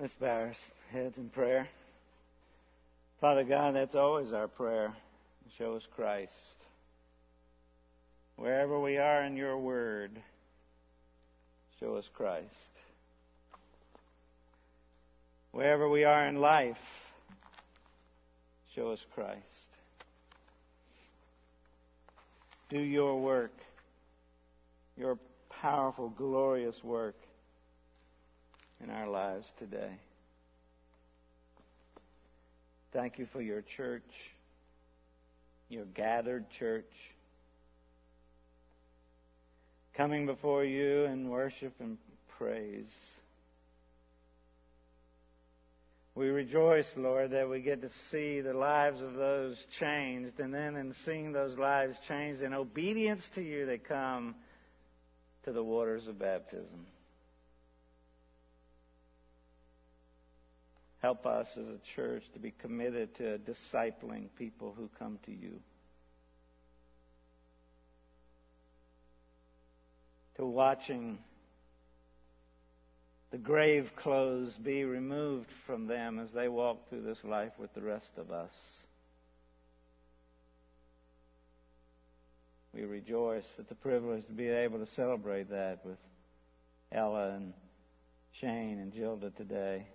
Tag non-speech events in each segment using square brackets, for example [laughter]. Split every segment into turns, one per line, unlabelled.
Let's bow our heads in prayer. Father God, that's always our prayer. Show us Christ. Wherever we are in your word, show us Christ. Wherever we are in life, show us Christ. Do your work, your powerful, glorious work in our lives today. Thank you for your church, your gathered church, coming before you in worship and praise. We rejoice, Lord, that we get to see the lives of those changed, and then in seeing those lives changed in obedience to you, they come to the waters of baptism. Help us as a church to be committed to discipling people who come to you. To watching the grave clothes be removed from them as they walk through this life with the rest of us. We rejoice at the privilege to be able to celebrate that with Ella and Shane and Gilda today.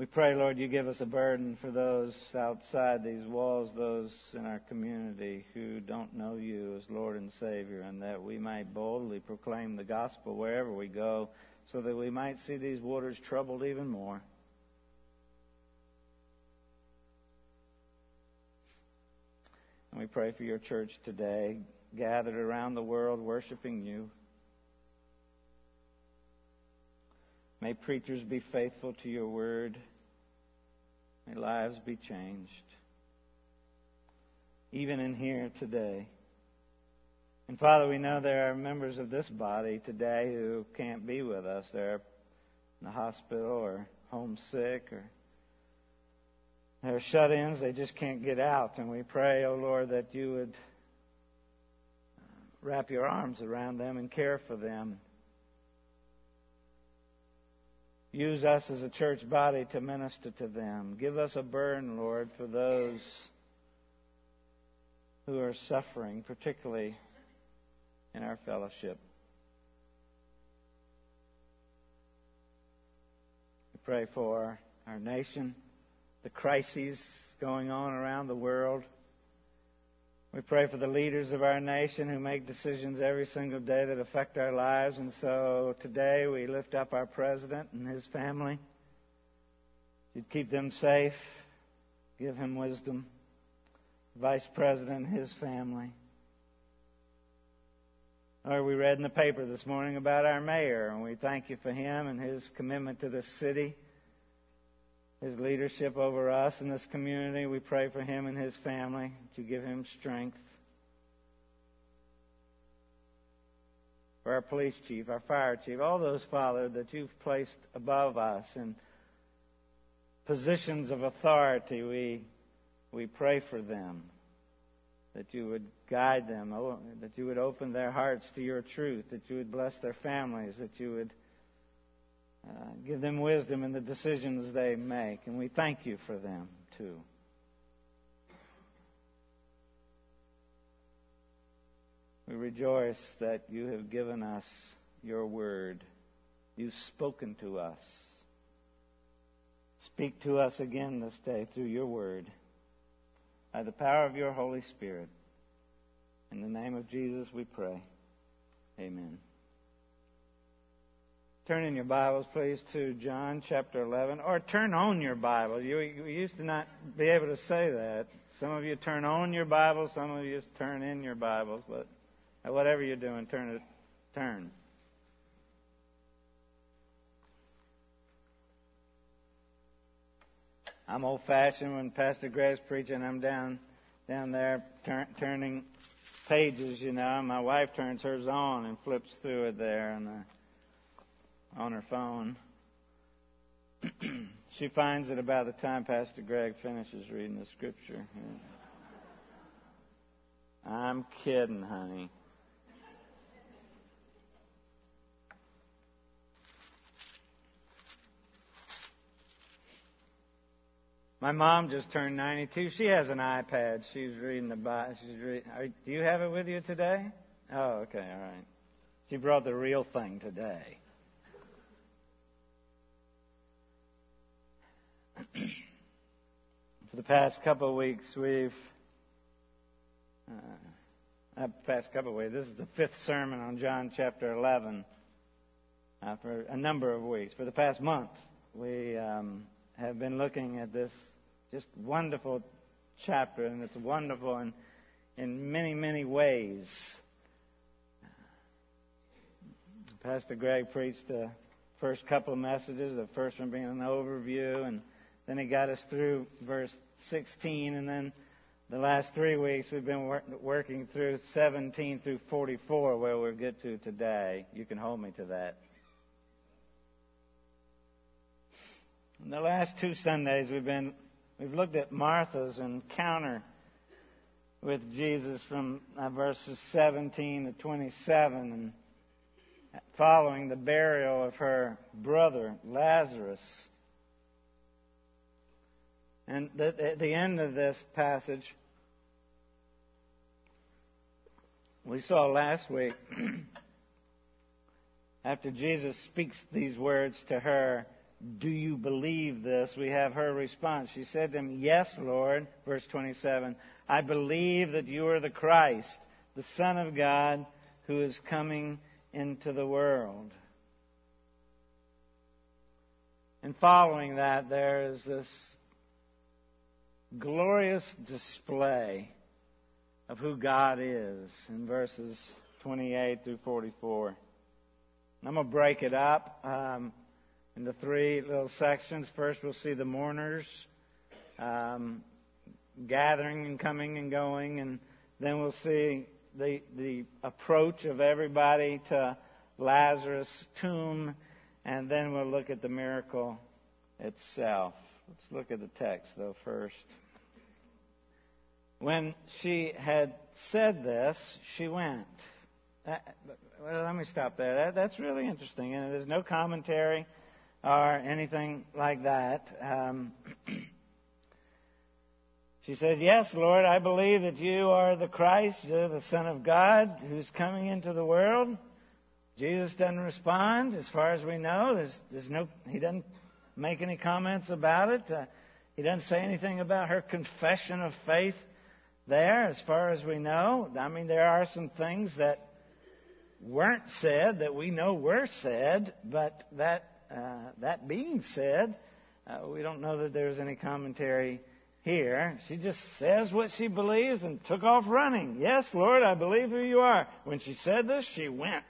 We pray, Lord, you give us a burden for those outside these walls, those in our community who don't know you as Lord and Savior, and that we might boldly proclaim the gospel wherever we go so that we might see these waters troubled even more. And we pray for your church today, gathered around the world worshiping you. May preachers be faithful to your word. May lives be changed. Even in here today. And Father, we know there are members of this body today who can't be with us. They're in the hospital or homesick or they're shut ins. They just can't get out. And we pray, O oh Lord, that you would uh, wrap your arms around them and care for them. Use us as a church body to minister to them. Give us a burden, Lord, for those who are suffering, particularly in our fellowship. We pray for our nation, the crises going on around the world. We pray for the leaders of our nation who make decisions every single day that affect our lives. And so today we lift up our president and his family. You'd keep them safe, give him wisdom. Vice president and his family. Or we read in the paper this morning about our mayor, and we thank you for him and his commitment to this city his leadership over us in this community. We pray for him and his family to give him strength. For our police chief, our fire chief, all those, Father, that you've placed above us in positions of authority, we, we pray for them. That you would guide them, that you would open their hearts to your truth, that you would bless their families, that you would uh, give them wisdom in the decisions they make, and we thank you for them too. We rejoice that you have given us your word. You've spoken to us. Speak to us again this day through your word by the power of your Holy Spirit. In the name of Jesus we pray. Amen. Turn in your Bibles, please, to John chapter 11, or turn on your Bible. You, you used to not be able to say that. Some of you turn on your Bible, some of you turn in your Bibles, but whatever you're doing, turn it, turn. I'm old fashioned when Pastor Greg's preaching. I'm down down there turn, turning pages, you know. My wife turns hers on and flips through it there, and. Uh, on her phone. [clears throat] she finds it about the time Pastor Greg finishes reading the scripture. Yeah. I'm kidding, honey. My mom just turned 92. She has an iPad. She's reading the Bible. She's reading. are, do you have it with you today? Oh, okay, all right. She brought the real thing today. For the past couple of weeks, we've. Uh, past couple of weeks. This is the fifth sermon on John chapter 11. Uh, for a number of weeks, for the past month, we um, have been looking at this just wonderful chapter, and it's wonderful in, in many, many ways. Pastor Greg preached the first couple of messages, the first one being an overview, and then he got us through verse 16, and then the last three weeks we've been wor- working through 17 through 44, where we'll get to today. You can hold me to that. In the last two Sundays, we've been we've looked at Martha's encounter with Jesus from uh, verses 17 to 27, and following the burial of her brother Lazarus. And at the end of this passage, we saw last week, [clears throat] after Jesus speaks these words to her, Do you believe this? We have her response. She said to him, Yes, Lord. Verse 27 I believe that you are the Christ, the Son of God, who is coming into the world. And following that, there is this glorious display of who God is in verses 28 through 44. I'm going to break it up um, into three little sections. First, we'll see the mourners um, gathering and coming and going, and then we'll see the, the approach of everybody to Lazarus' tomb, and then we'll look at the miracle itself. Let's look at the text, though, first. When she had said this, she went. Uh, well, let me stop there. That, that's really interesting, and there's no commentary or anything like that. Um, [clears throat] She says, Yes, Lord, I believe that you are the Christ, you're the Son of God who's coming into the world. Jesus doesn't respond, as far as we know. There's, there's no, he doesn't make any comments about it. Uh, he doesn't say anything about her confession of faith there, as far as we know. I mean, there are some things that weren't said that we know were said, but that uh, that being said, uh, we don't know that there's any commentary here. She just says what she believes and took off running. Yes, Lord, I believe who you are. When she said this, she went.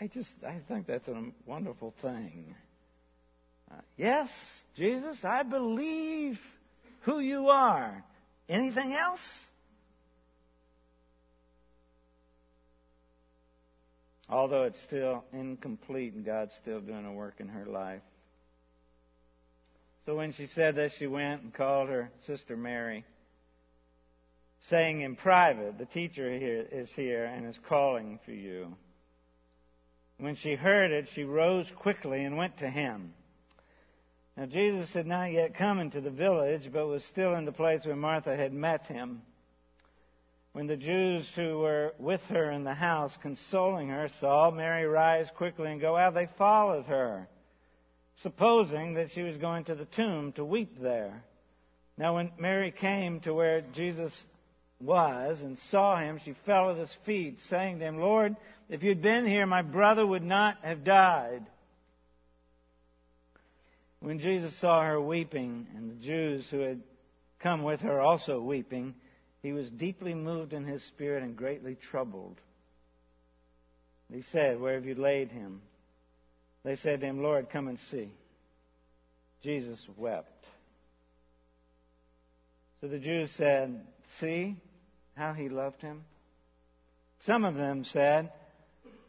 I just, I think that's a wonderful thing. Uh, yes, Jesus, I believe who you are. Anything else? Although it's still incomplete and God's still doing a work in her life. So when she said this, she went and called her sister Mary, saying in private, The teacher here is here and is calling for you. When she heard it, she rose quickly and went to him. Now Jesus had not yet come into the village, but was still in the place where Martha had met him. When the Jews who were with her in the house, consoling her, saw Mary rise quickly and go out, they followed her supposing that she was going to the tomb to weep there. Now, when Mary came to where Jesus was and saw him, she fell at his feet, saying to him, Lord, if you'd been here, my brother would not have died. When Jesus saw her weeping, and the Jews who had come with her also weeping, he was deeply moved in his spirit and greatly troubled. He said, Where have you laid him? They said to him, Lord, come and see. Jesus wept. So the Jews said, See how he loved him? Some of them said,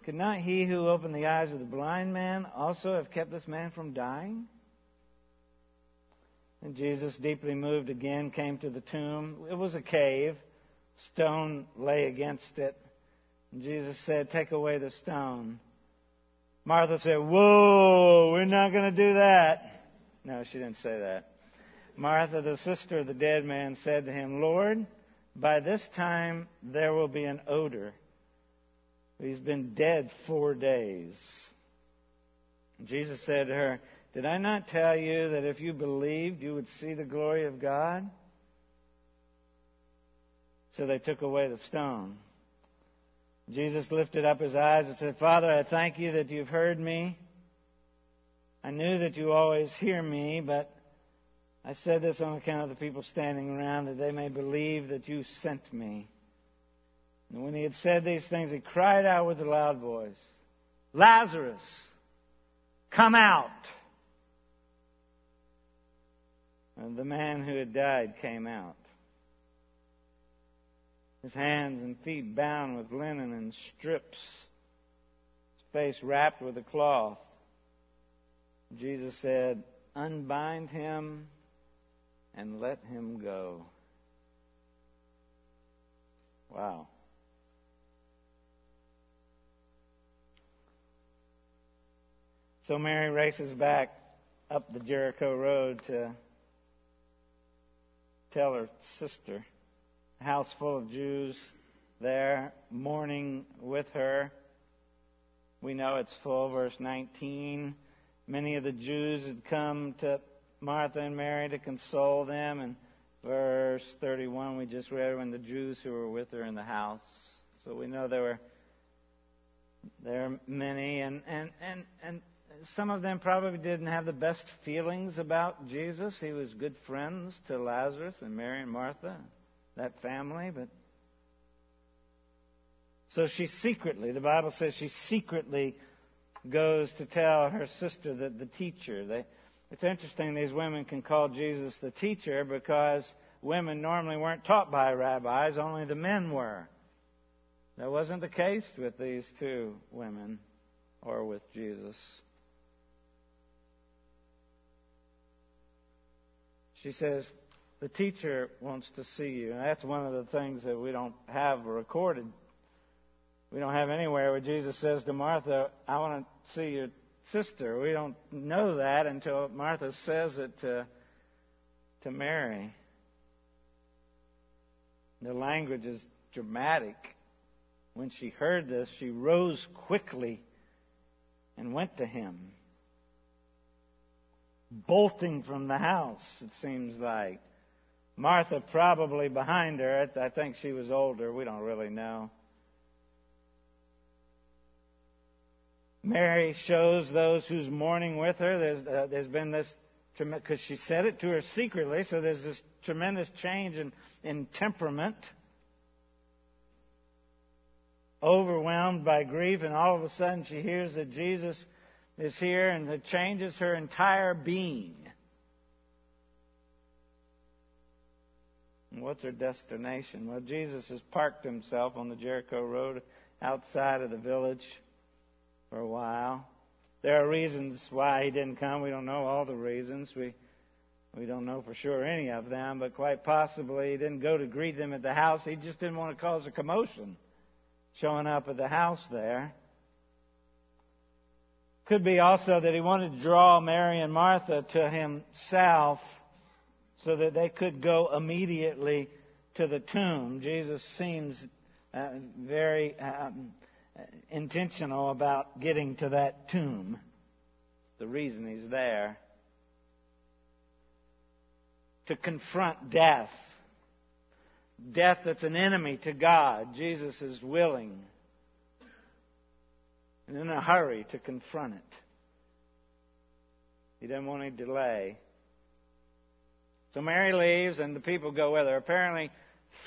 Could not he who opened the eyes of the blind man also have kept this man from dying? And Jesus, deeply moved again, came to the tomb. It was a cave. Stone lay against it. And Jesus said, Take away the stone. Martha said, Whoa, we're not going to do that. No, she didn't say that. Martha, the sister of the dead man, said to him, Lord, by this time there will be an odor. He's been dead four days. Jesus said to her, Did I not tell you that if you believed, you would see the glory of God? So they took away the stone. Jesus lifted up his eyes and said, Father, I thank you that you've heard me. I knew that you always hear me, but I said this on account of the people standing around, that they may believe that you sent me. And when he had said these things, he cried out with a loud voice, Lazarus, come out! And the man who had died came out. His hands and feet bound with linen and strips, his face wrapped with a cloth. Jesus said, Unbind him and let him go. Wow. So Mary races back up the Jericho road to tell her sister, a house full of Jews there mourning with her. We know it's full, verse 19. Many of the Jews had come to Martha and Mary to console them. And verse 31, we just read when the Jews who were with her in the house. So we know there were there are many, and, and, and, and some of them probably didn't have the best feelings about Jesus. He was good friends to Lazarus and Mary and Martha, that family, but so she secretly, the Bible says she secretly goes to tell her sister that the teacher. They, it's interesting these women can call Jesus the teacher because women normally weren't taught by rabbis, only the men were. That wasn't the case with these two women or with Jesus. She says, The teacher wants to see you. And that's one of the things that we don't have recorded. We don't have anywhere where Jesus says to Martha, I want to see your sister. We don't know that until Martha says it to, to Mary. The language is dramatic. When she heard this, she rose quickly and went to him. Bolting from the house, it seems like. Martha probably behind her. I think she was older. We don't really know. Mary shows those who's mourning with her. There's, uh, there's been this, because she said it to her secretly, so there's this tremendous change in, in temperament. Overwhelmed by grief, and all of a sudden she hears that Jesus is here, and it changes her entire being. What's her destination? Well, Jesus has parked himself on the Jericho Road outside of the village for a while. There are reasons why he didn't come. We don't know all the reasons. We we don't know for sure any of them, but quite possibly he didn't go to greet them at the house. He just didn't want to cause a commotion showing up at the house there. Could be also that he wanted to draw Mary and Martha to himself so that they could go immediately to the tomb. Jesus seems uh, very um, intentional about getting to that tomb. It's the reason he's there. To confront death. Death that's an enemy to God. Jesus is willing and in a hurry to confront it. He didn't want any delay. So Mary leaves and the people go with her. Apparently,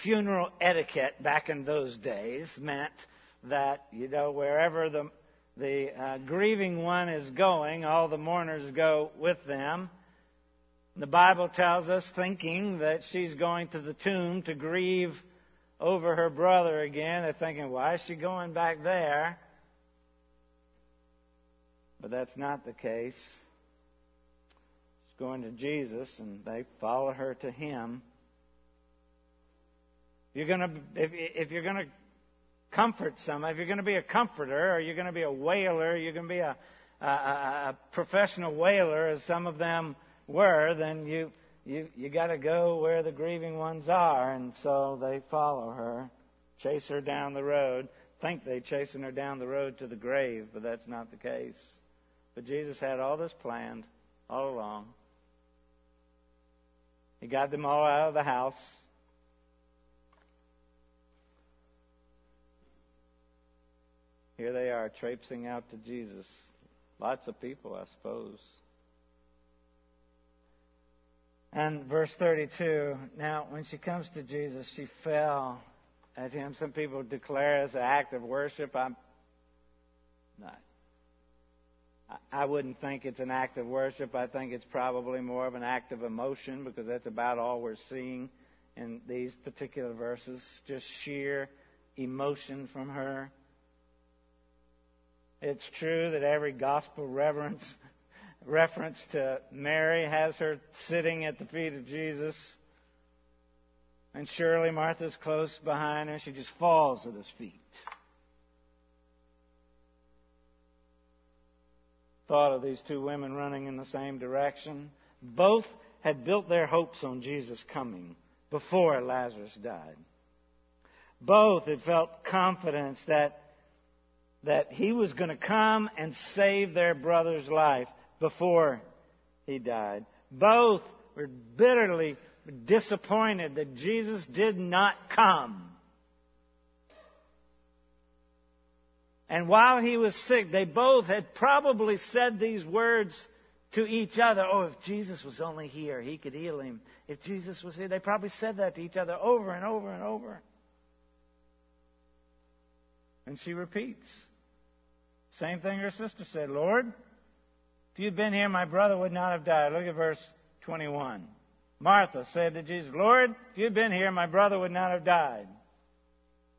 funeral etiquette back in those days meant that, you know, wherever the, the uh, grieving one is going, all the mourners go with them. The Bible tells us, thinking that she's going to the tomb to grieve over her brother again. They're thinking, why is she going back there? But that's not the case. She's going to Jesus, and they follow her to Him. You're gonna, if, if you're to comfort someone, if you're going to be a comforter or you're going to be a wailer, you're going to be a, a, a professional wailer, as some of them were, then you you you got to go where the grieving ones are, and so they follow her, chase her down the road, think they're chasing her down the road to the grave, but that's not the case. But Jesus had all this planned all along. He got them all out of the house. Here they are, traipsing out to Jesus. Lots of people, I suppose. And verse 32 now, when she comes to Jesus, she fell at him. Some people declare as an act of worship. I'm not. I wouldn't think it's an act of worship. I think it's probably more of an act of emotion because that's about all we're seeing in these particular verses. Just sheer emotion from her. It's true that every gospel reverence reference to Mary has her sitting at the feet of Jesus. And surely Martha's close behind her. She just falls at his feet. Thought of these two women running in the same direction. Both had built their hopes on Jesus coming before Lazarus died. Both had felt confidence that, that he was going to come and save their brother's life before he died. Both were bitterly disappointed that Jesus did not come. And while he was sick, they both had probably said these words to each other. Oh, if Jesus was only here, he could heal him. If Jesus was here, they probably said that to each other over and over and over. And she repeats. Same thing her sister said, Lord, if you'd been here, my brother would not have died. Look at verse 21. Martha said to Jesus, Lord, if you'd been here, my brother would not have died.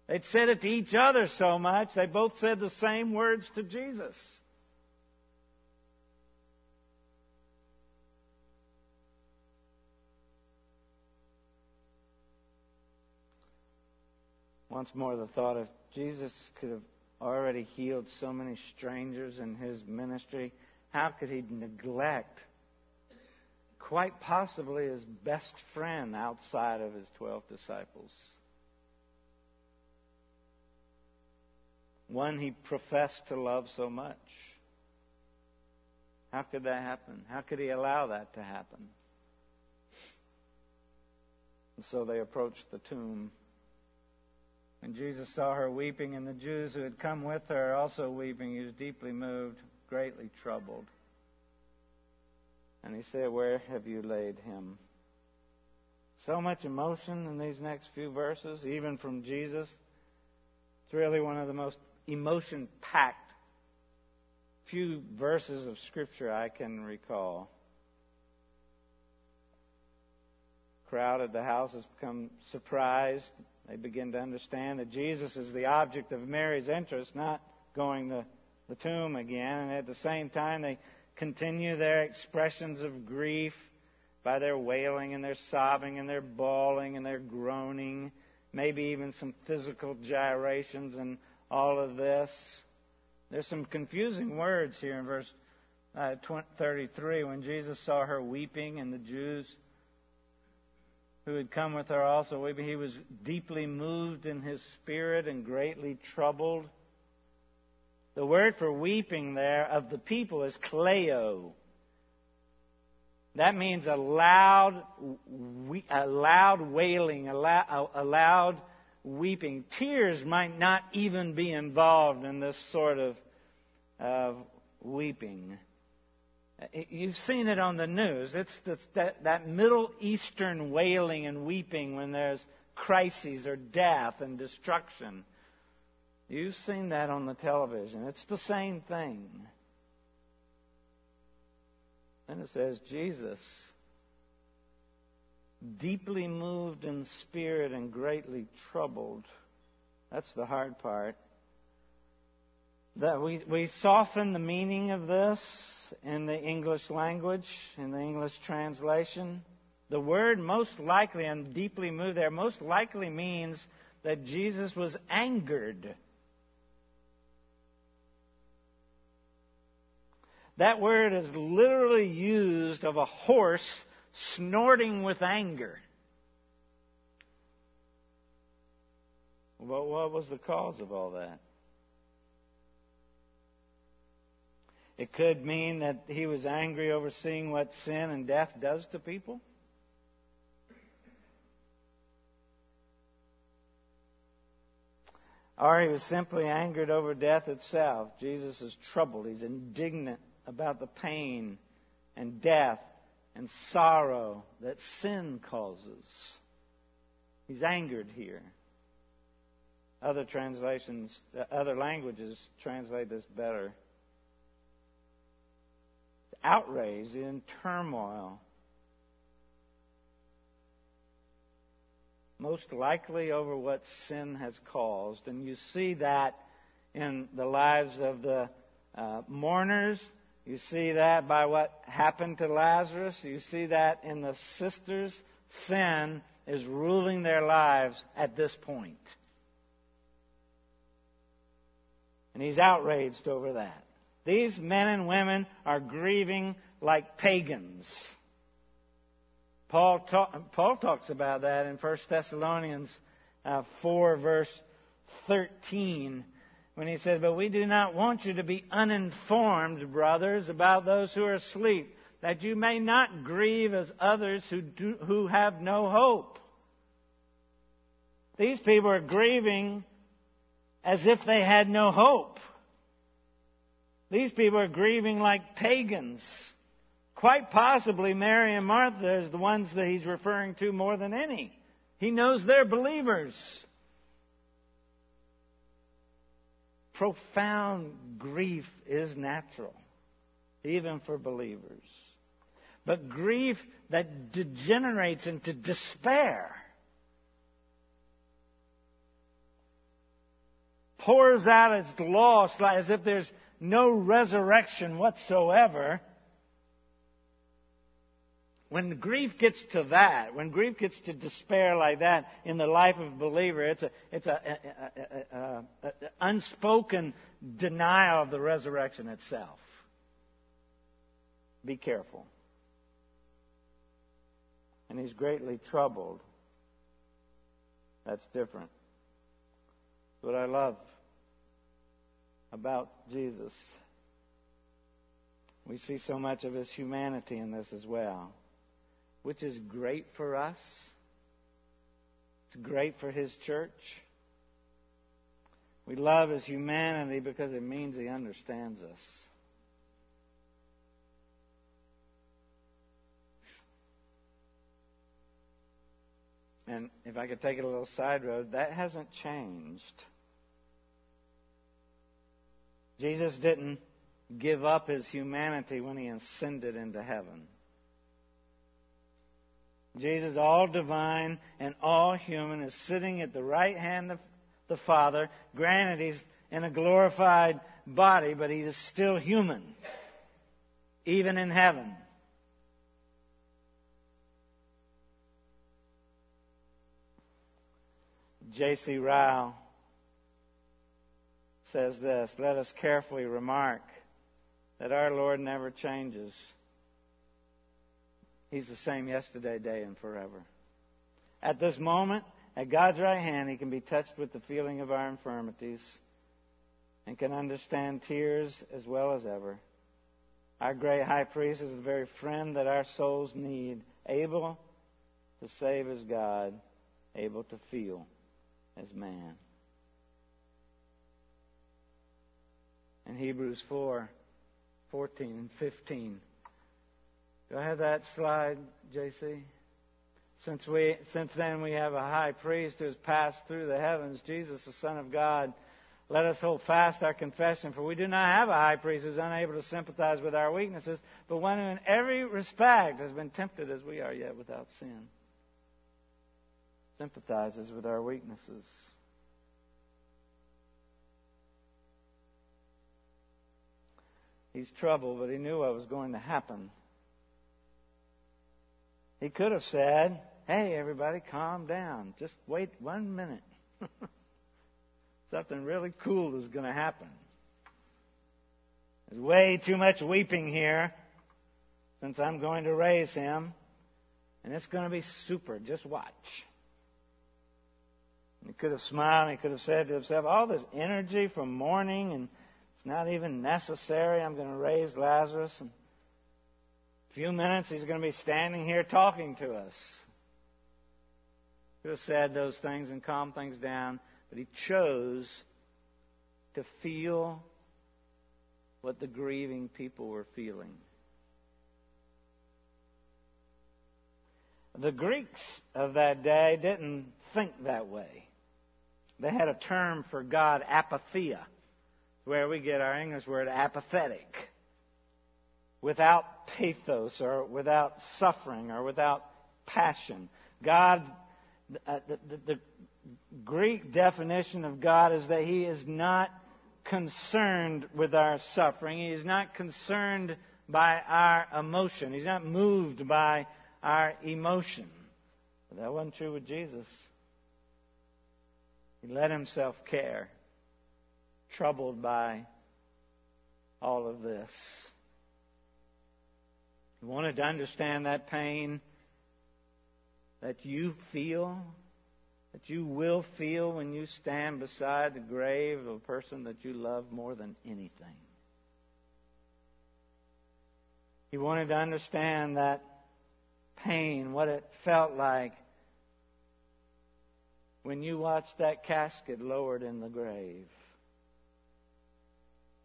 They'd said it to each other so much, they both said the same words to Jesus. Once more, the thought of Jesus could have already healed so many strangers in his ministry. How could he neglect quite possibly his best friend outside of his 12 disciples? One he professed to love so much. How could that happen? How could he allow that to happen? And so they approached the tomb. When Jesus saw her weeping, and the Jews who had come with her also weeping, he was deeply moved greatly troubled. And he said, Where have you laid him? So much emotion in these next few verses, even from Jesus. It's really one of the most emotion packed few verses of Scripture I can recall. crowd at the house has become surprised. They begin to understand that Jesus is the object of Mary's interest, not going to the tomb again, and at the same time they continue their expressions of grief by their wailing and their sobbing and their bawling and their groaning, maybe even some physical gyrations and all of this. There's some confusing words here in verse uh, 33 when Jesus saw her weeping and the Jews who had come with her also. He was deeply moved in his spirit and greatly troubled. The word for weeping there of the people is kleo. That means a loud, a loud wailing, a loud, a loud weeping. Tears might not even be involved in this sort of, of weeping. Uh, you've seen it on the news. It's that, that Middle Eastern wailing and weeping when there's crises or death and destruction. You've seen that on the television. It's the same thing. And it says, Jesus, deeply moved in spirit and greatly troubled. That's the hard part. That we, we soften the meaning of this in the English language, in the English translation. The word most likely, and deeply moved there, most likely means that Jesus was angered that word is literally used of a horse snorting with anger. Well, what was the cause of all that? It could mean that he was angry over seeing what sin and death does to people. Or he was simply angered over death itself. Jesus is troubled. He's indignant about the pain and death and sorrow that sin causes. He's angered here. Other translations, uh, other languages translate this better outraged, in turmoil. Most likely over what sin has caused. And you see that in the lives of the uh, mourners. You see that by what happened to Lazarus. You see that in the sisters. Sin is ruling their lives at this point. And he's outraged over that. These men and women are grieving like pagans. Paul, Paul talks about that in 1 Thessalonians uh, 4, verse 13, when he says, But we do not want you to be uninformed, brothers, about those who are asleep, that you may not grieve as others who, do, who have no hope. These people are grieving as if they had no hope. These people are grieving like pagans. Quite possibly, Mary and Martha is the ones that he's referring to more than any. He knows they're believers. Profound grief is natural, even for believers. But grief that degenerates into despair pours out its loss as if there's no resurrection whatsoever, when grief gets to that, when grief gets to despair like that in the life of a believer, it's a, it's a, a, a, unspoken denial of the resurrection itself. Be careful. And he's greatly troubled. That's different. What I love about Jesus. We see so much of his humanity in this as well, which is great for us. It's great for his church. We love his humanity because it means he understands us. And if I could take it a little side road, that hasn't changed. Jesus didn't give up his humanity when he ascended into heaven. Jesus, all divine and all human, is sitting at the right hand of the Father. Granted, he's in a glorified body, but he is still human, even in heaven. J.C. Ryle says this Let us carefully remark that our Lord never changes. He's the same yesterday, day, and forever. At this moment, at God's right hand, He can be touched with the feeling of our infirmities and can understand tears as well as ever. Our great high priest is the very friend that our souls need, able to save as God, able to feel as man. In Hebrews 4 14 and 15. Do I have that slide, JC? Since, we, since then we have a high priest who has passed through the heavens, Jesus, the Son of God. Let us hold fast our confession, for we do not have a high priest who is unable to sympathize with our weaknesses, but one who in every respect has been tempted as we are, yet without sin. Sympathizes with our weaknesses. He's troubled, but he knew what was going to happen. He could have said, Hey, everybody, calm down. Just wait one minute. [laughs] Something really cool is going to happen. There's way too much weeping here since I'm going to raise him. And it's going to be super. Just watch. He could have smiled and he could have said to himself, All this energy from mourning and it's not even necessary. I'm going to raise Lazarus. In a few minutes he's going to be standing here talking to us. He could have said those things and calmed things down, but he chose to feel what the grieving people were feeling. The Greeks of that day didn't think that way. They had a term for God, apatheia, where we get our English word apathetic. Without pathos or without suffering or without passion. God, uh, the, the, the Greek definition of God is that He is not concerned with our suffering. He is not concerned by our emotion. He's not moved by our emotion. But that wasn't true with Jesus. He let himself care, troubled by all of this. He wanted to understand that pain that you feel, that you will feel when you stand beside the grave of a person that you love more than anything. He wanted to understand that pain, what it felt like when you watched that casket lowered in the grave.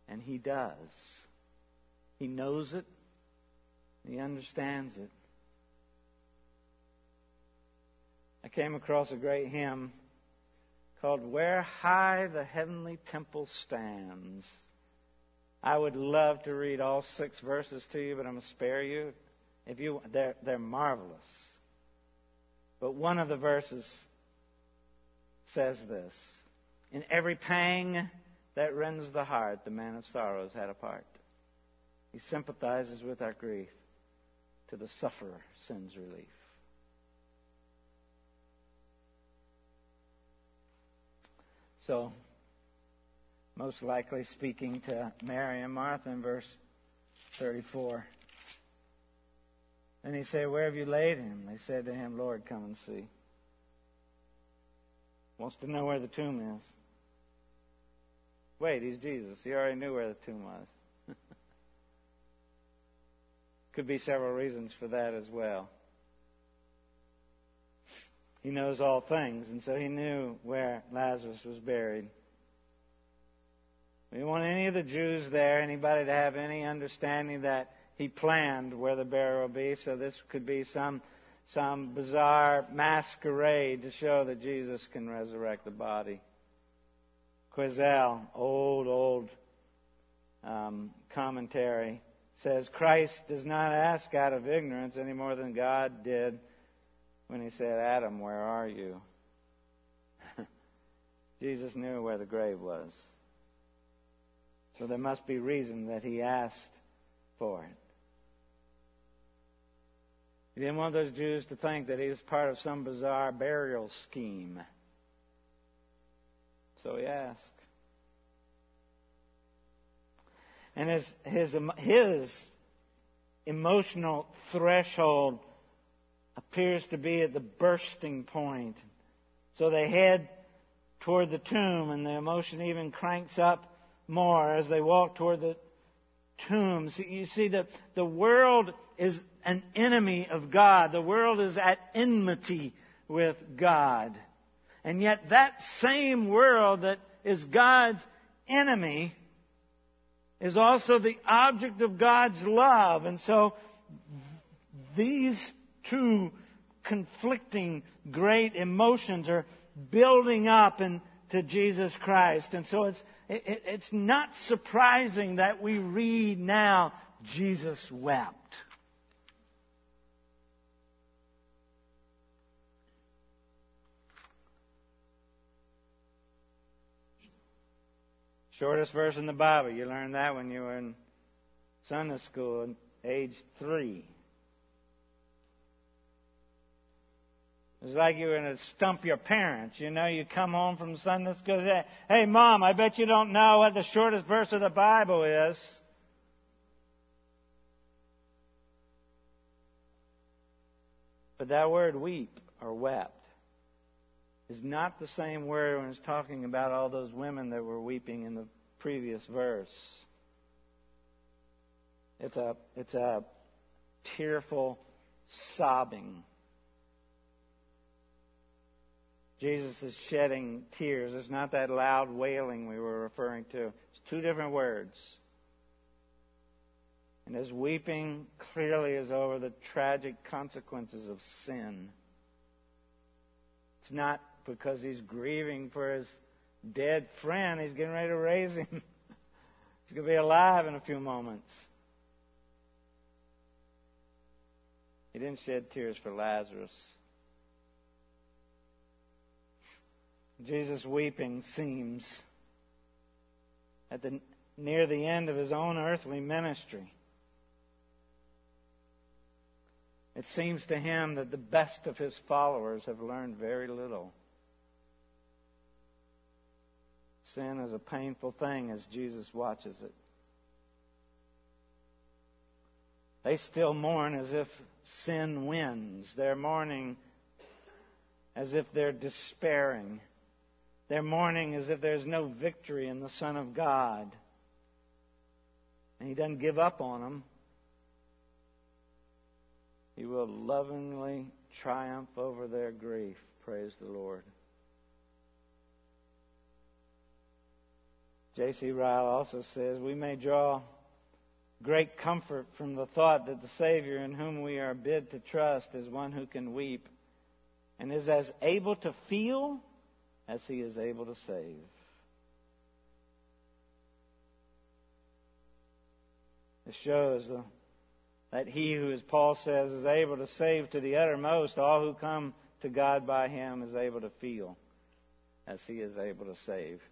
And He does. He knows it, He understands it. I came across a great hymn called Where High the Heavenly Temple Stands. I would love to read all six verses to you, but I'm going to spare you. If you, they're, they're marvelous. But one of the verses says this In every pang that rends the heart, the man of sorrows had a part. He sympathizes with our grief. To the sufferer sends relief. So, most likely speaking to Mary and Martha in verse 34. And he said, Where have you laid him? They said to him, Lord, come and see. Wants to know where the tomb is. Wait, he's Jesus. He already knew where the tomb was. [laughs] Could be several reasons for that as well. He knows all things, and so he knew where Lazarus was buried. We want any of the Jews there, anybody to have any understanding that he planned where the burial would be, so this could be some some bizarre masquerade to show that Jesus can resurrect the body. Quazell, old, old um, commentary, says Christ does not ask out of ignorance any more than God did when he said, Adam, where are you? [laughs] Jesus knew where the grave was. So there must be reason that he asked for it. He didn't want those Jews to think that he was part of some bizarre burial scheme. So he asked. And his, his, his emotional threshold appears to be at the bursting point. So they head toward the tomb, and the emotion even cranks up more as they walk toward the tomb. So you see, that the world is an enemy of God. The world is at enmity with God. And yet that same world that is God's enemy is also the object of God's love. And so these two conflicting great emotions are building up into Jesus Christ. And so it's, it, it's not surprising that we read now, Jesus wept. Shortest verse in the Bible. You learned that when you were in Sunday school, age three. It's like you were going to stump your parents. You know, you come home from Sunday school and say, Hey, Mom, I bet you don't know what the shortest verse of the Bible is. But that word weep or wept is not the same word when it's talking about all those women that were weeping in the previous verse. It's a, it's a tearful sobbing. Jesus is shedding tears. It's not that loud wailing we were referring to. It's two different words. And his weeping clearly is over the tragic consequences of sin. It's not because he's grieving for his dead friend. He's getting ready to raise him. [laughs] he's going to be alive in a few moments. He didn't shed tears for Lazarus. Jesus weeping seems at the near the end of his own earthly ministry. It seems to him that the best of his followers have learned very little. Sin is a painful thing as Jesus watches it. They still mourn as if sin wins. They're mourning as if they're despairing. They're mourning as if there's no victory in the Son of God. And He doesn't give up on them. He will lovingly triumph over their grief. Praise the Lord. J.C. Ryle also says we may draw great comfort from the thought that the Savior in whom we are bid to trust is one who can weep and is as able to feel as he is able to save. It shows that he who, as Paul says, is able to save to the uttermost all who come to God by him is able to feel as he is able to save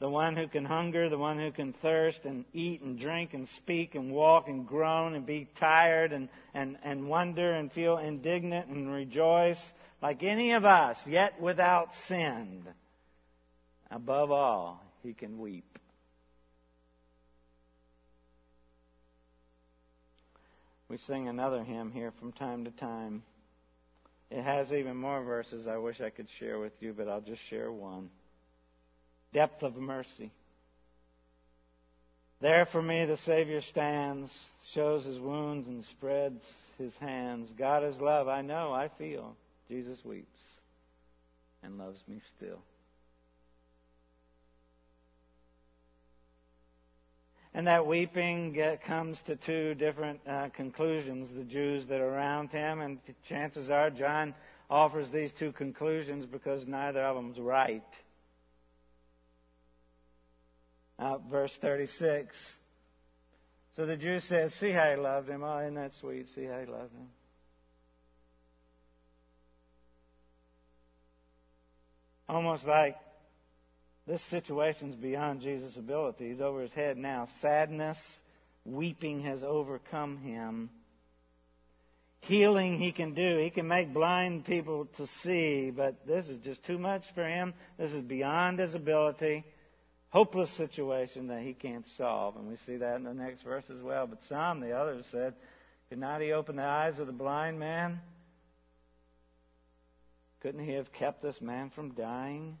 the one who can hunger, the one who can thirst and eat and drink and speak and walk and groan and be tired and, and, and wonder and feel indignant and rejoice like any of us, yet without sin. Above all, he can weep. We sing another hymn here from time to time. It has even more verses I wish I could share with you, but I'll just share one depth of mercy. There for me the Savior stands, shows his wounds and spreads his hands. God is love, I know, I feel. Jesus weeps and loves me still. And that weeping get, comes to two different uh, conclusions. The Jews that are around him, and chances are John offers these two conclusions because neither of them's right uh, verse 36. So the Jew says, See how he loved him. Oh, isn't that sweet? See how he loved him. Almost like this situation's beyond Jesus' ability. He's over his head now. Sadness, weeping has overcome him. Healing he can do. He can make blind people to see, but this is just too much for him. This is beyond his ability hopeless situation that he can't solve. And we see that in the next verse as well. But some, the others said, Could not he open the eyes of the blind man? Couldn't he have kept this man from dying?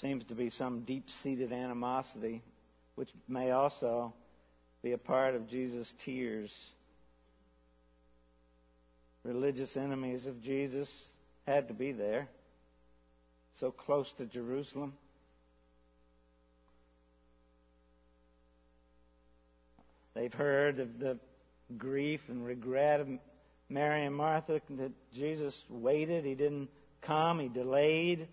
Seems to be some deep seated animosity, which may also be a part of Jesus' tears. Religious enemies of Jesus had to be there so close to Jerusalem. They've heard of the grief and regret of Mary and Martha that Jesus waited. He didn't come. He delayed.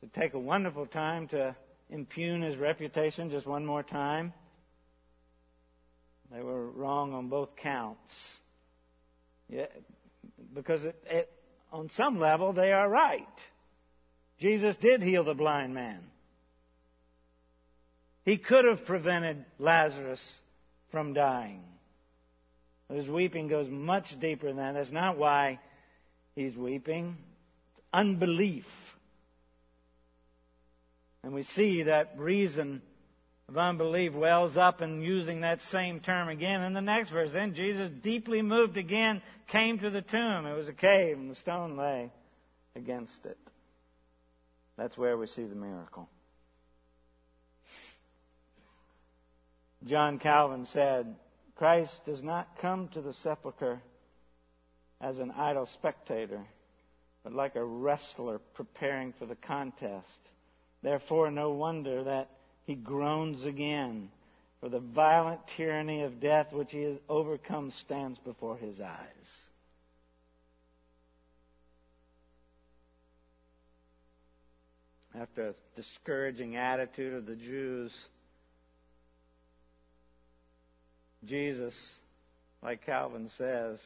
To take a wonderful time to impugn his reputation just one more time. They were wrong on both counts. Yeah, because it, it, on some level they are right. Jesus did heal the blind man. He could have prevented Lazarus from dying. His weeping goes much deeper than that. That's not why he's weeping. It's unbelief. And we see that reason of unbelief wells up and using that same term again in the next verse. Then Jesus, deeply moved again, came to the tomb. It was a cave, and the stone lay against it. That's where we see the miracle. John Calvin said, Christ does not come to the sepulchre as an idle spectator, but like a wrestler preparing for the contest. Therefore, no wonder that he groans again, for the violent tyranny of death which he has overcome stands before his eyes. After a discouraging attitude of the Jews, Jesus, like Calvin says,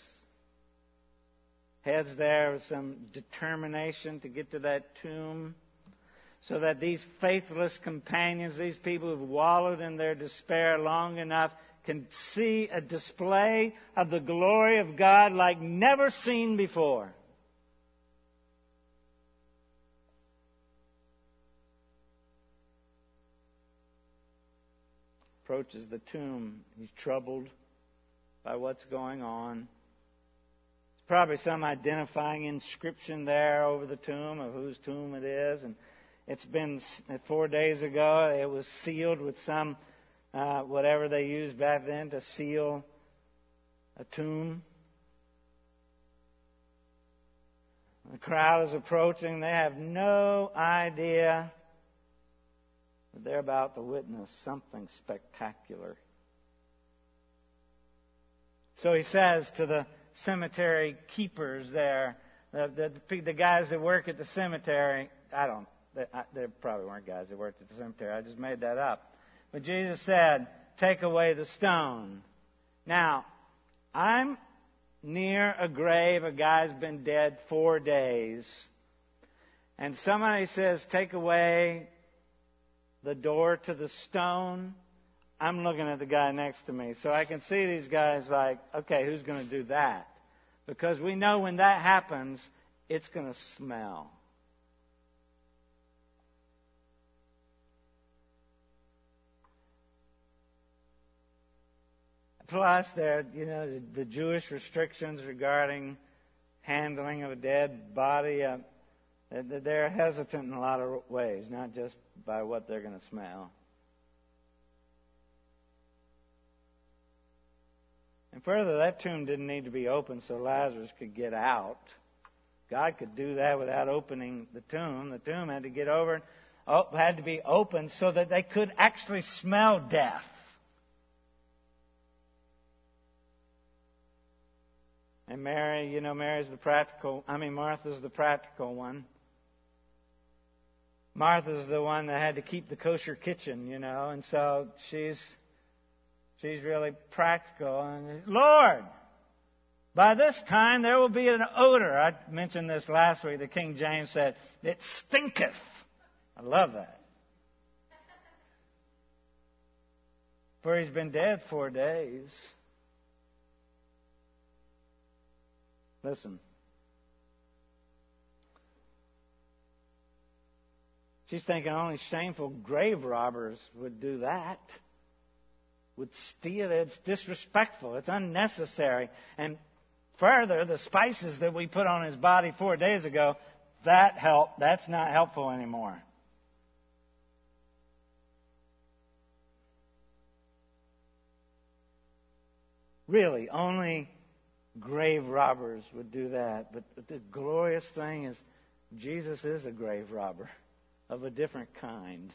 heads there with some determination to get to that tomb so that these faithless companions, these people who've wallowed in their despair long enough, can see a display of the glory of God like never seen before. Approaches the tomb. He's troubled by what's going on. There's probably some identifying inscription there over the tomb of whose tomb it is. And it's been four days ago. It was sealed with some, uh, whatever they used back then to seal a tomb. The crowd is approaching. They have no idea they're about to witness something spectacular. So he says to the cemetery keepers there, the, the, the guys that work at the cemetery, I don't there probably weren't guys that worked at the cemetery. I just made that up. But Jesus said, Take away the stone. Now, I'm near a grave. A guy's been dead four days. And somebody says, Take away the door to the stone. I'm looking at the guy next to me. So I can see these guys like, okay, who's going to do that? Because we know when that happens, it's going to smell. Plus, there, you know, the, Jewish restrictions regarding handling of a dead body. Uh, they're hesitant in a lot of ways, not just by what they're going to smell. And further, that tomb didn't need to be open so Lazarus could get out. God could do that without opening the tomb. The tomb had to get over, oh, had to be opened so that they could actually smell death. And Mary, you know, Mary's the practical, I mean, Martha's the practical one. Martha's the one that had to keep the kosher kitchen, you know, and so she's, she's really practical. And, Lord, by this time there will be an odor. I mentioned this last week. The King James said, it stinketh. I love that. For he's been dead four days. Listen. She's thinking oh, only shameful grave robbers would do that. Would steal. It's disrespectful. It's unnecessary. And further, the spices that we put on his body four days ago, that help. That's not helpful anymore. Really, only grave robbers would do that. But the glorious thing is, Jesus is a grave robber of a different kind.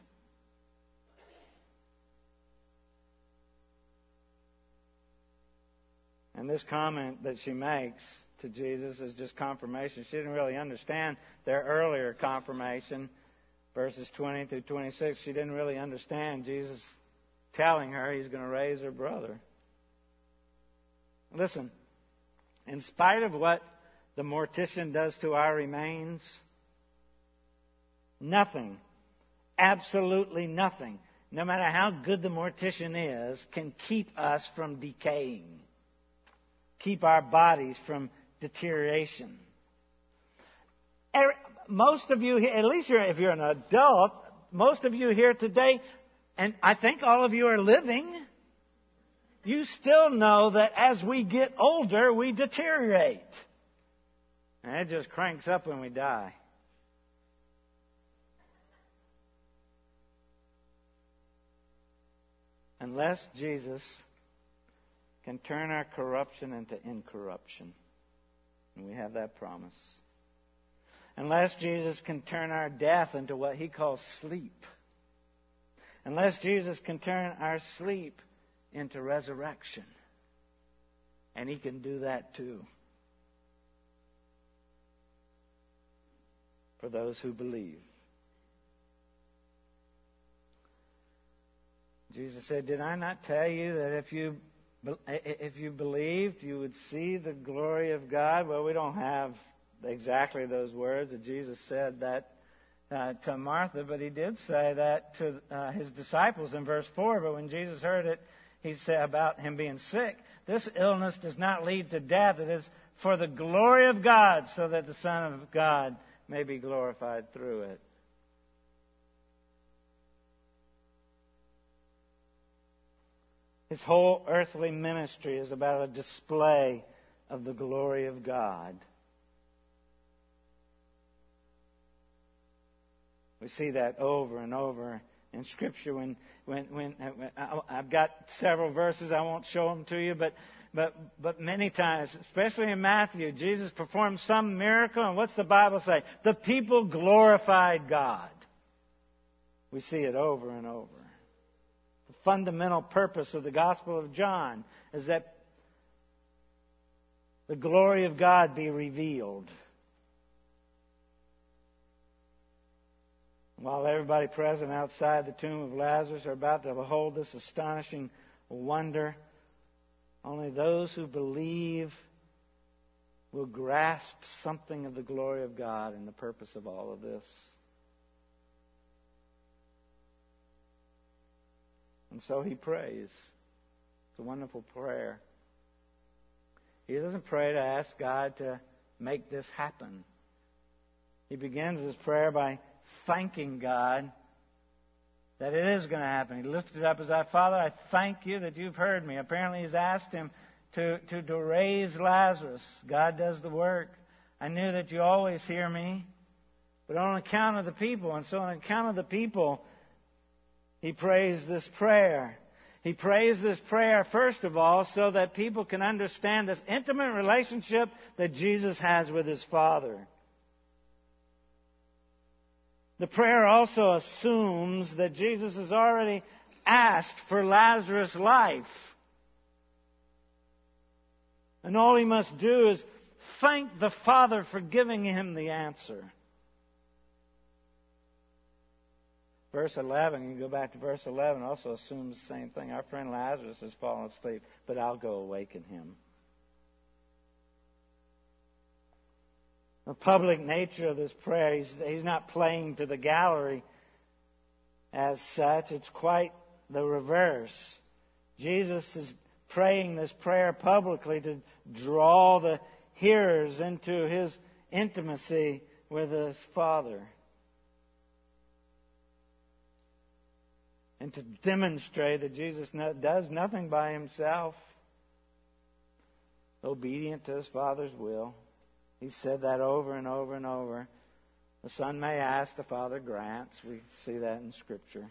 And this comment that she makes to Jesus is just confirmation. She didn't really understand their earlier confirmation, verses 20 through 26. She didn't really understand Jesus telling her he's going to raise her brother. Listen, in spite of what the mortician does to our remains, nothing, absolutely nothing, no matter how good the mortician is, can keep us from decaying, keep our bodies from deterioration. Er, most of you here, at least if you're an adult, most of you here today and I think all of you are living, you still know that as we get older, we deteriorate. And it just cranks up when we die. Unless Jesus can turn our corruption into incorruption. And we have that promise. Unless Jesus can turn our death into what he calls sleep. Unless Jesus can turn our sleep into resurrection. And he can do that too. For those who believe. Jesus said, Did I not tell you that if you if you believed, you would see the glory of God? Well, we don't have exactly those words that Jesus said that uh, to Martha, but he did say that to uh, his disciples in verse 4. But when Jesus heard it, he said about him being sick, this illness does not lead to death. It is for the glory of God, so that the Son of God may be glorified through it. His whole earthly ministry is about a display of the glory of God. We see that over and over in Scripture. When, when, when, I've got several verses, I won't show them to you, but, but, but many times, especially in Matthew, Jesus performed some miracle, and what's the Bible say? The people glorified God. We see it over and over fundamental purpose of the Gospel of John is that the glory of God be revealed. While everybody present outside the tomb of Lazarus are about to behold this astonishing wonder, only those who believe will grasp something of the glory of God and the purpose of all of this. And so he prays. It's a wonderful prayer. He doesn't pray to ask God to make this happen. He begins his prayer by thanking God that it is going to happen. He lifted up his eye. Father, I thank you that you've heard me. Apparently, he's asked him to, to, to raise Lazarus. God does the work. I knew that you always hear me, but on account of the people. And so, on account of the people, he prays this prayer. He prays this prayer, first of all, so that people can understand this intimate relationship that Jesus has with his Father. The prayer also assumes that Jesus has already asked for Lazarus' life. And all he must do is thank the Father for giving him the answer. Verse 11, you go back to verse 11, also assumes the same thing. Our friend Lazarus has fallen asleep, but I'll go awaken him. The public nature of this prayer, he's, he's not playing to the gallery as such. It's quite the reverse. Jesus is praying this prayer publicly to draw the hearers into his intimacy with his Father. And to demonstrate that Jesus does nothing by himself, obedient to his Father's will. He said that over and over and over. The Son may ask, the Father grants. We see that in Scripture.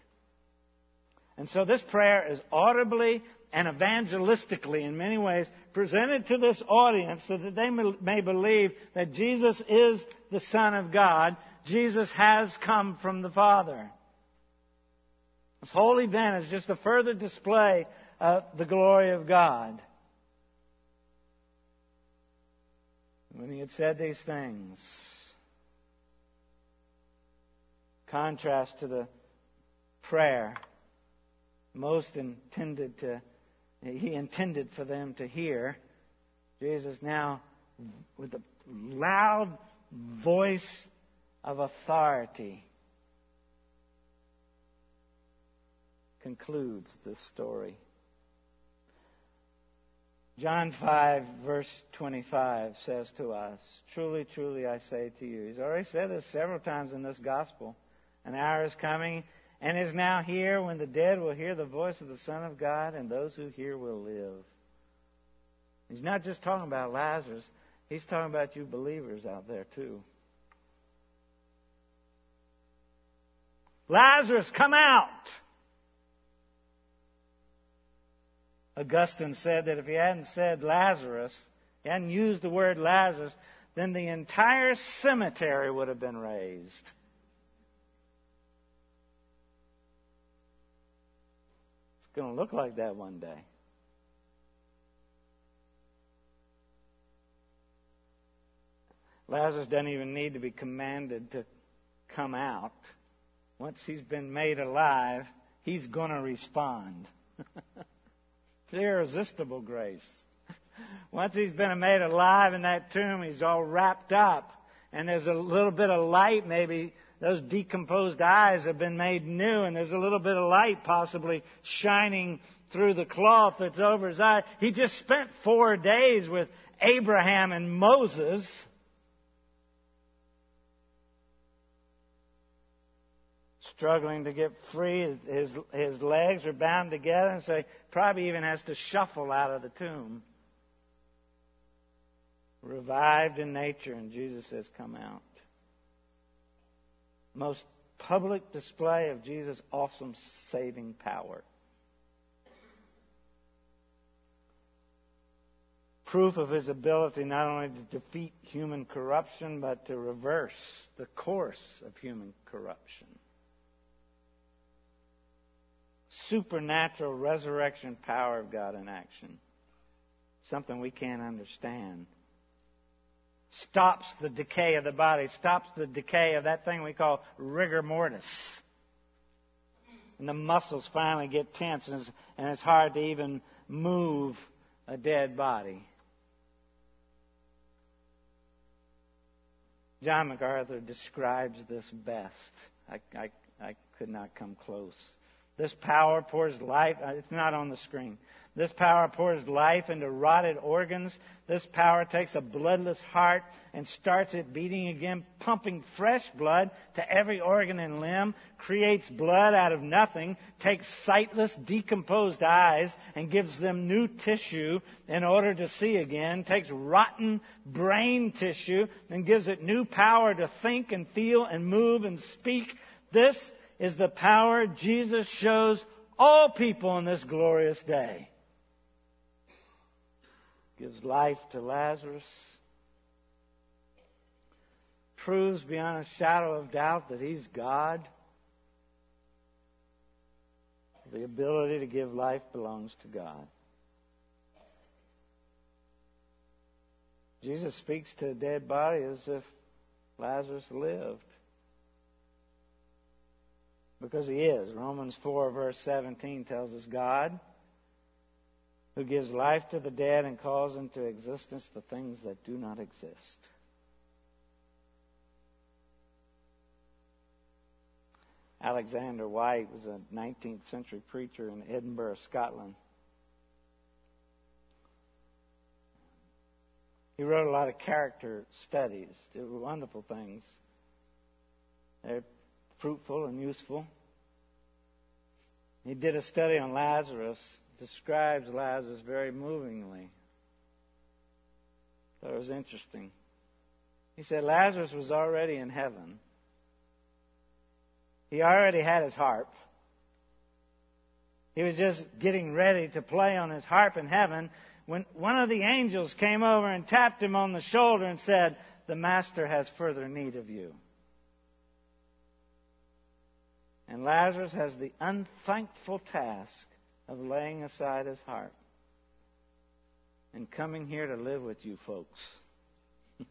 And so this prayer is audibly and evangelistically, in many ways, presented to this audience so that they may believe that Jesus is the Son of God. Jesus has come from the Father. This whole event is just a further display of the glory of God. When he had said these things, contrast to the prayer most intended to he intended for them to hear jesus now with a loud voice of authority concludes this story. John 5, verse 25 says to us, Truly, truly, I say to you. He's already said this several times in this gospel. An hour is coming, and is now here when the dead will hear the voice of the Son of God, and those who hear will live. He's not just talking about Lazarus, he's talking about you believers out there too. Lazarus, come out! Augustine said that if he hadn't said Lazarus, he hadn't used the word Lazarus, then the entire cemetery would have been raised. It's going to look like that one day. Lazarus doesn't even need to be commanded to come out. Once he's been made alive, he's going to respond. [laughs] it's irresistible grace. Once he's been made alive in that tomb, he's all wrapped up. And there's a little bit of light, maybe those decomposed eyes have been made new, and there's a little bit of light possibly shining through the cloth that's over his eye. He just spent four days with Abraham and Moses. Struggling to get free. His, his legs are bound together, and so he probably even has to shuffle out of the tomb. Revived in nature, and Jesus says, Come out. Most public display of Jesus' awesome saving power. Proof of his ability not only to defeat human corruption, but to reverse the course of human corruption supernatural resurrection power of God in action. Something we can't understand. Stops the decay of the body, stops the decay of that thing we call rigor mortis. And the muscles finally get tense, and it's, hard to even move a dead body. John MacArthur describes this best. I, I, I could not come close. This power pours life, uh, it's not on the screen. This power pours life into rotted organs. This power takes a bloodless heart and starts it beating again, pumping fresh blood to every organ and limb, creates blood out of nothing, takes sightless, decomposed eyes and gives them new tissue in order to see again, takes rotten brain tissue and gives it new power to think and feel and move and speak. This is the power Jesus shows all people in this glorious day. Gives life to Lazarus. Proves beyond a shadow of doubt that he's God. The ability to give life belongs to God. Jesus speaks to a dead body as if Lazarus lived because he is. Romans 4, verse 17 tells us God who gives life to the dead and calls into existence the things that do not exist. Alexander Whyte was a 19th century preacher in Edinburgh, Scotland. He wrote a lot of character studies. They were wonderful things. They're fruitful and useful. He did a study on Lazarus, describes Lazarus very movingly. That was interesting. He said Lazarus was already in heaven. He already had his harp. He was just getting ready to play on his harp in heaven when one of the angels came over and tapped him on the shoulder and said, The Master has further need of you. And Lazarus has the unthankful task of laying aside his heart and coming here to live with you folks. [laughs]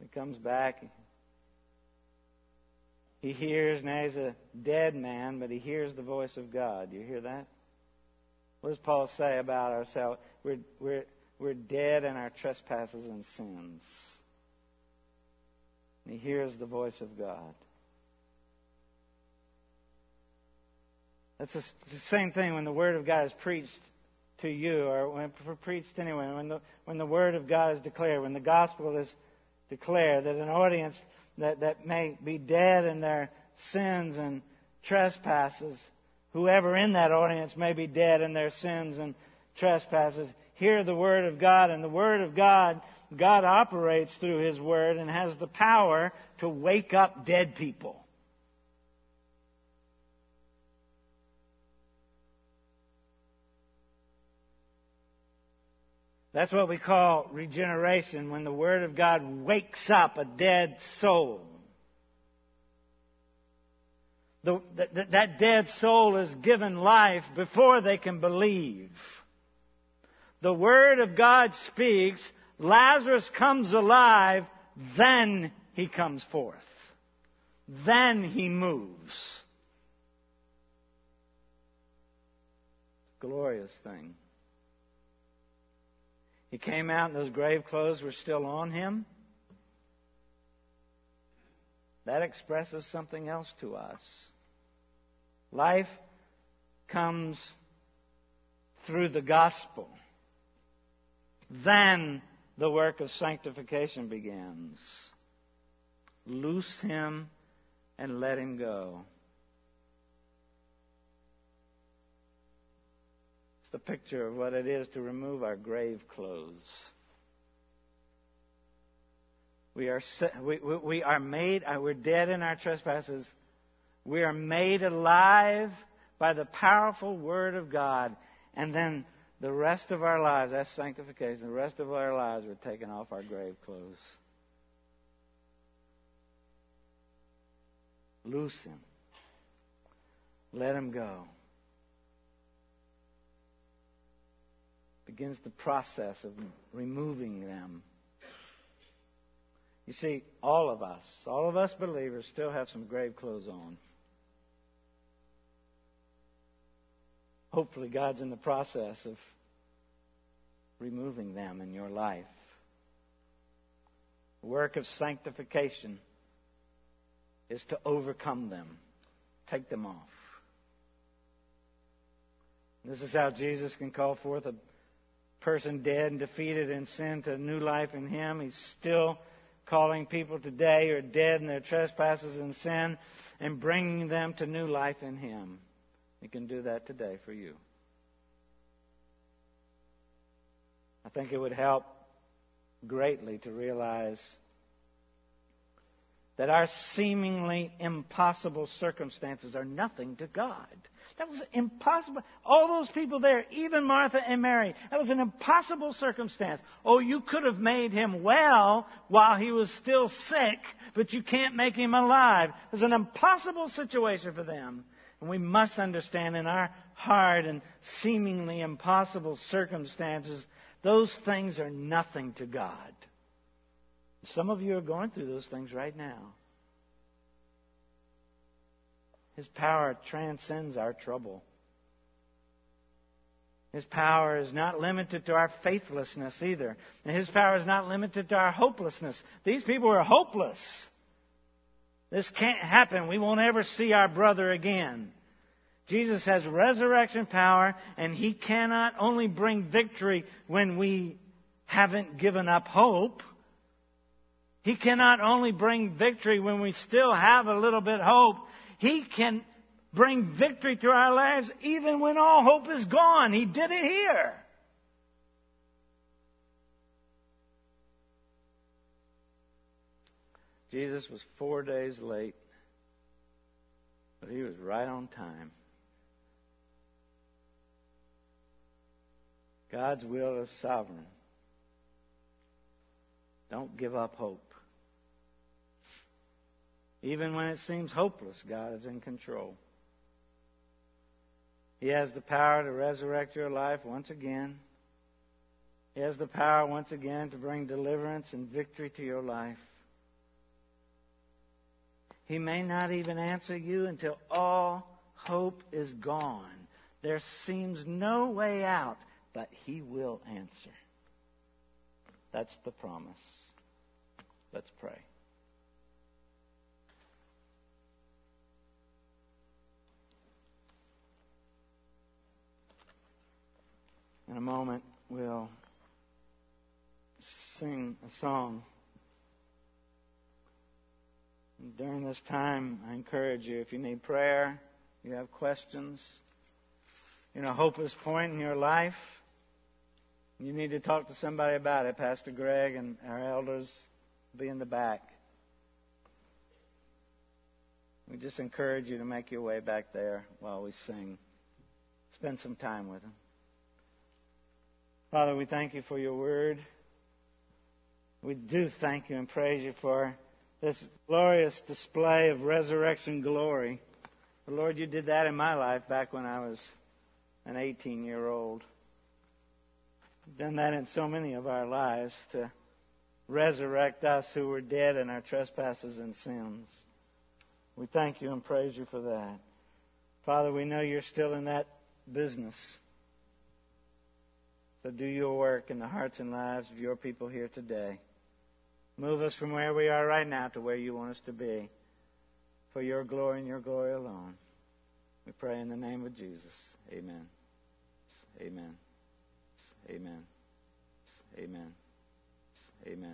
he comes back. He hears, now he's a dead man, but he hears the voice of God. You hear that? What does Paul say about ourselves? We're, we're, we're dead in our trespasses and sins and he hears the voice of God. That's the same thing when the Word of God is preached to you, or when preached anyway. When the when the Word of God is declared, when the gospel is declared, that an audience that, that may be dead in their sins and trespasses. Whoever in that audience may be dead in their sins and trespasses. Hear the Word of God, and the Word of God, God operates through His Word and has the power to wake up dead people. That's what we call regeneration when the Word of God wakes up a dead soul. The, the, that dead soul is given life before they can believe. The Word of God speaks, Lazarus comes alive, then he comes forth. Then he moves. Glorious thing. He came out and those grave clothes were still on him. That expresses something else to us. Life comes through the gospel. Then the work of sanctification begins. Loose him and let him go. It's the picture of what it is to remove our grave clothes. We are, we, we are made, uh, we're dead in our trespasses. We are made alive by the powerful Word of God. And then the rest of our lives, that's sanctification, the rest of our lives, we're taking off our grave clothes. Loose him. Let him go. begins the process of removing them. You see, all of us, all of us believers, still have some grave clothes on. Hopefully, God's in the process of removing them in your life. The work of sanctification is to overcome them, take them off. This is how Jesus can call forth a person dead and defeated in sin to new life in Him. He's still calling people today who are dead in their trespasses and sin and bringing them to new life in Him. He can do that today for you. I think it would help greatly to realize that our seemingly impossible circumstances are nothing to God. That was impossible. All those people there, even Martha and Mary, that was an impossible circumstance. Oh, you could have made him well while he was still sick, but you can't make him alive. It was an impossible situation for them. And we must understand in our hard and seemingly impossible circumstances, those things are nothing to God. Some of you are going through those things right now. His power transcends our trouble. His power is not limited to our faithlessness either. And His power is not limited to our hopelessness. These people are hopeless. This can't happen. We won't ever see our brother again. Jesus has resurrection power, and He cannot only bring victory when we haven't given up hope. He cannot only bring victory when we still have a little bit hope. He can bring victory to our lives even when all hope is gone. He did it here. Jesus was four days late, but he was right on time. God's will is sovereign. Don't give up hope. Even when it seems hopeless, God is in control. He has the power to resurrect your life once again. He has the power once again to bring deliverance and victory to your life. He may not even answer you until all hope is gone. There seems no way out, but He will answer. That's the promise. Let's pray. In a moment, we'll sing a song. During this time, I encourage you if you need prayer, you have questions, you know, hopeless point in your life, you need to talk to somebody about it. Pastor Greg and our elders be in the back. We just encourage you to make your way back there while we sing. Spend some time with them. Father, we thank you for your word. We do thank you and praise you for this glorious display of resurrection glory. But Lord, you did that in my life back when I was an 18 year old. Done that in so many of our lives to resurrect us who were dead in our trespasses and sins. We thank you and praise you for that. Father, we know you're still in that business. So do your work in the hearts and lives of your people here today. Move us from where we are right now to where you want us to be. For your glory and your glory alone. We pray in the name of Jesus. Amen. Amen. Amen. Amen. Amen.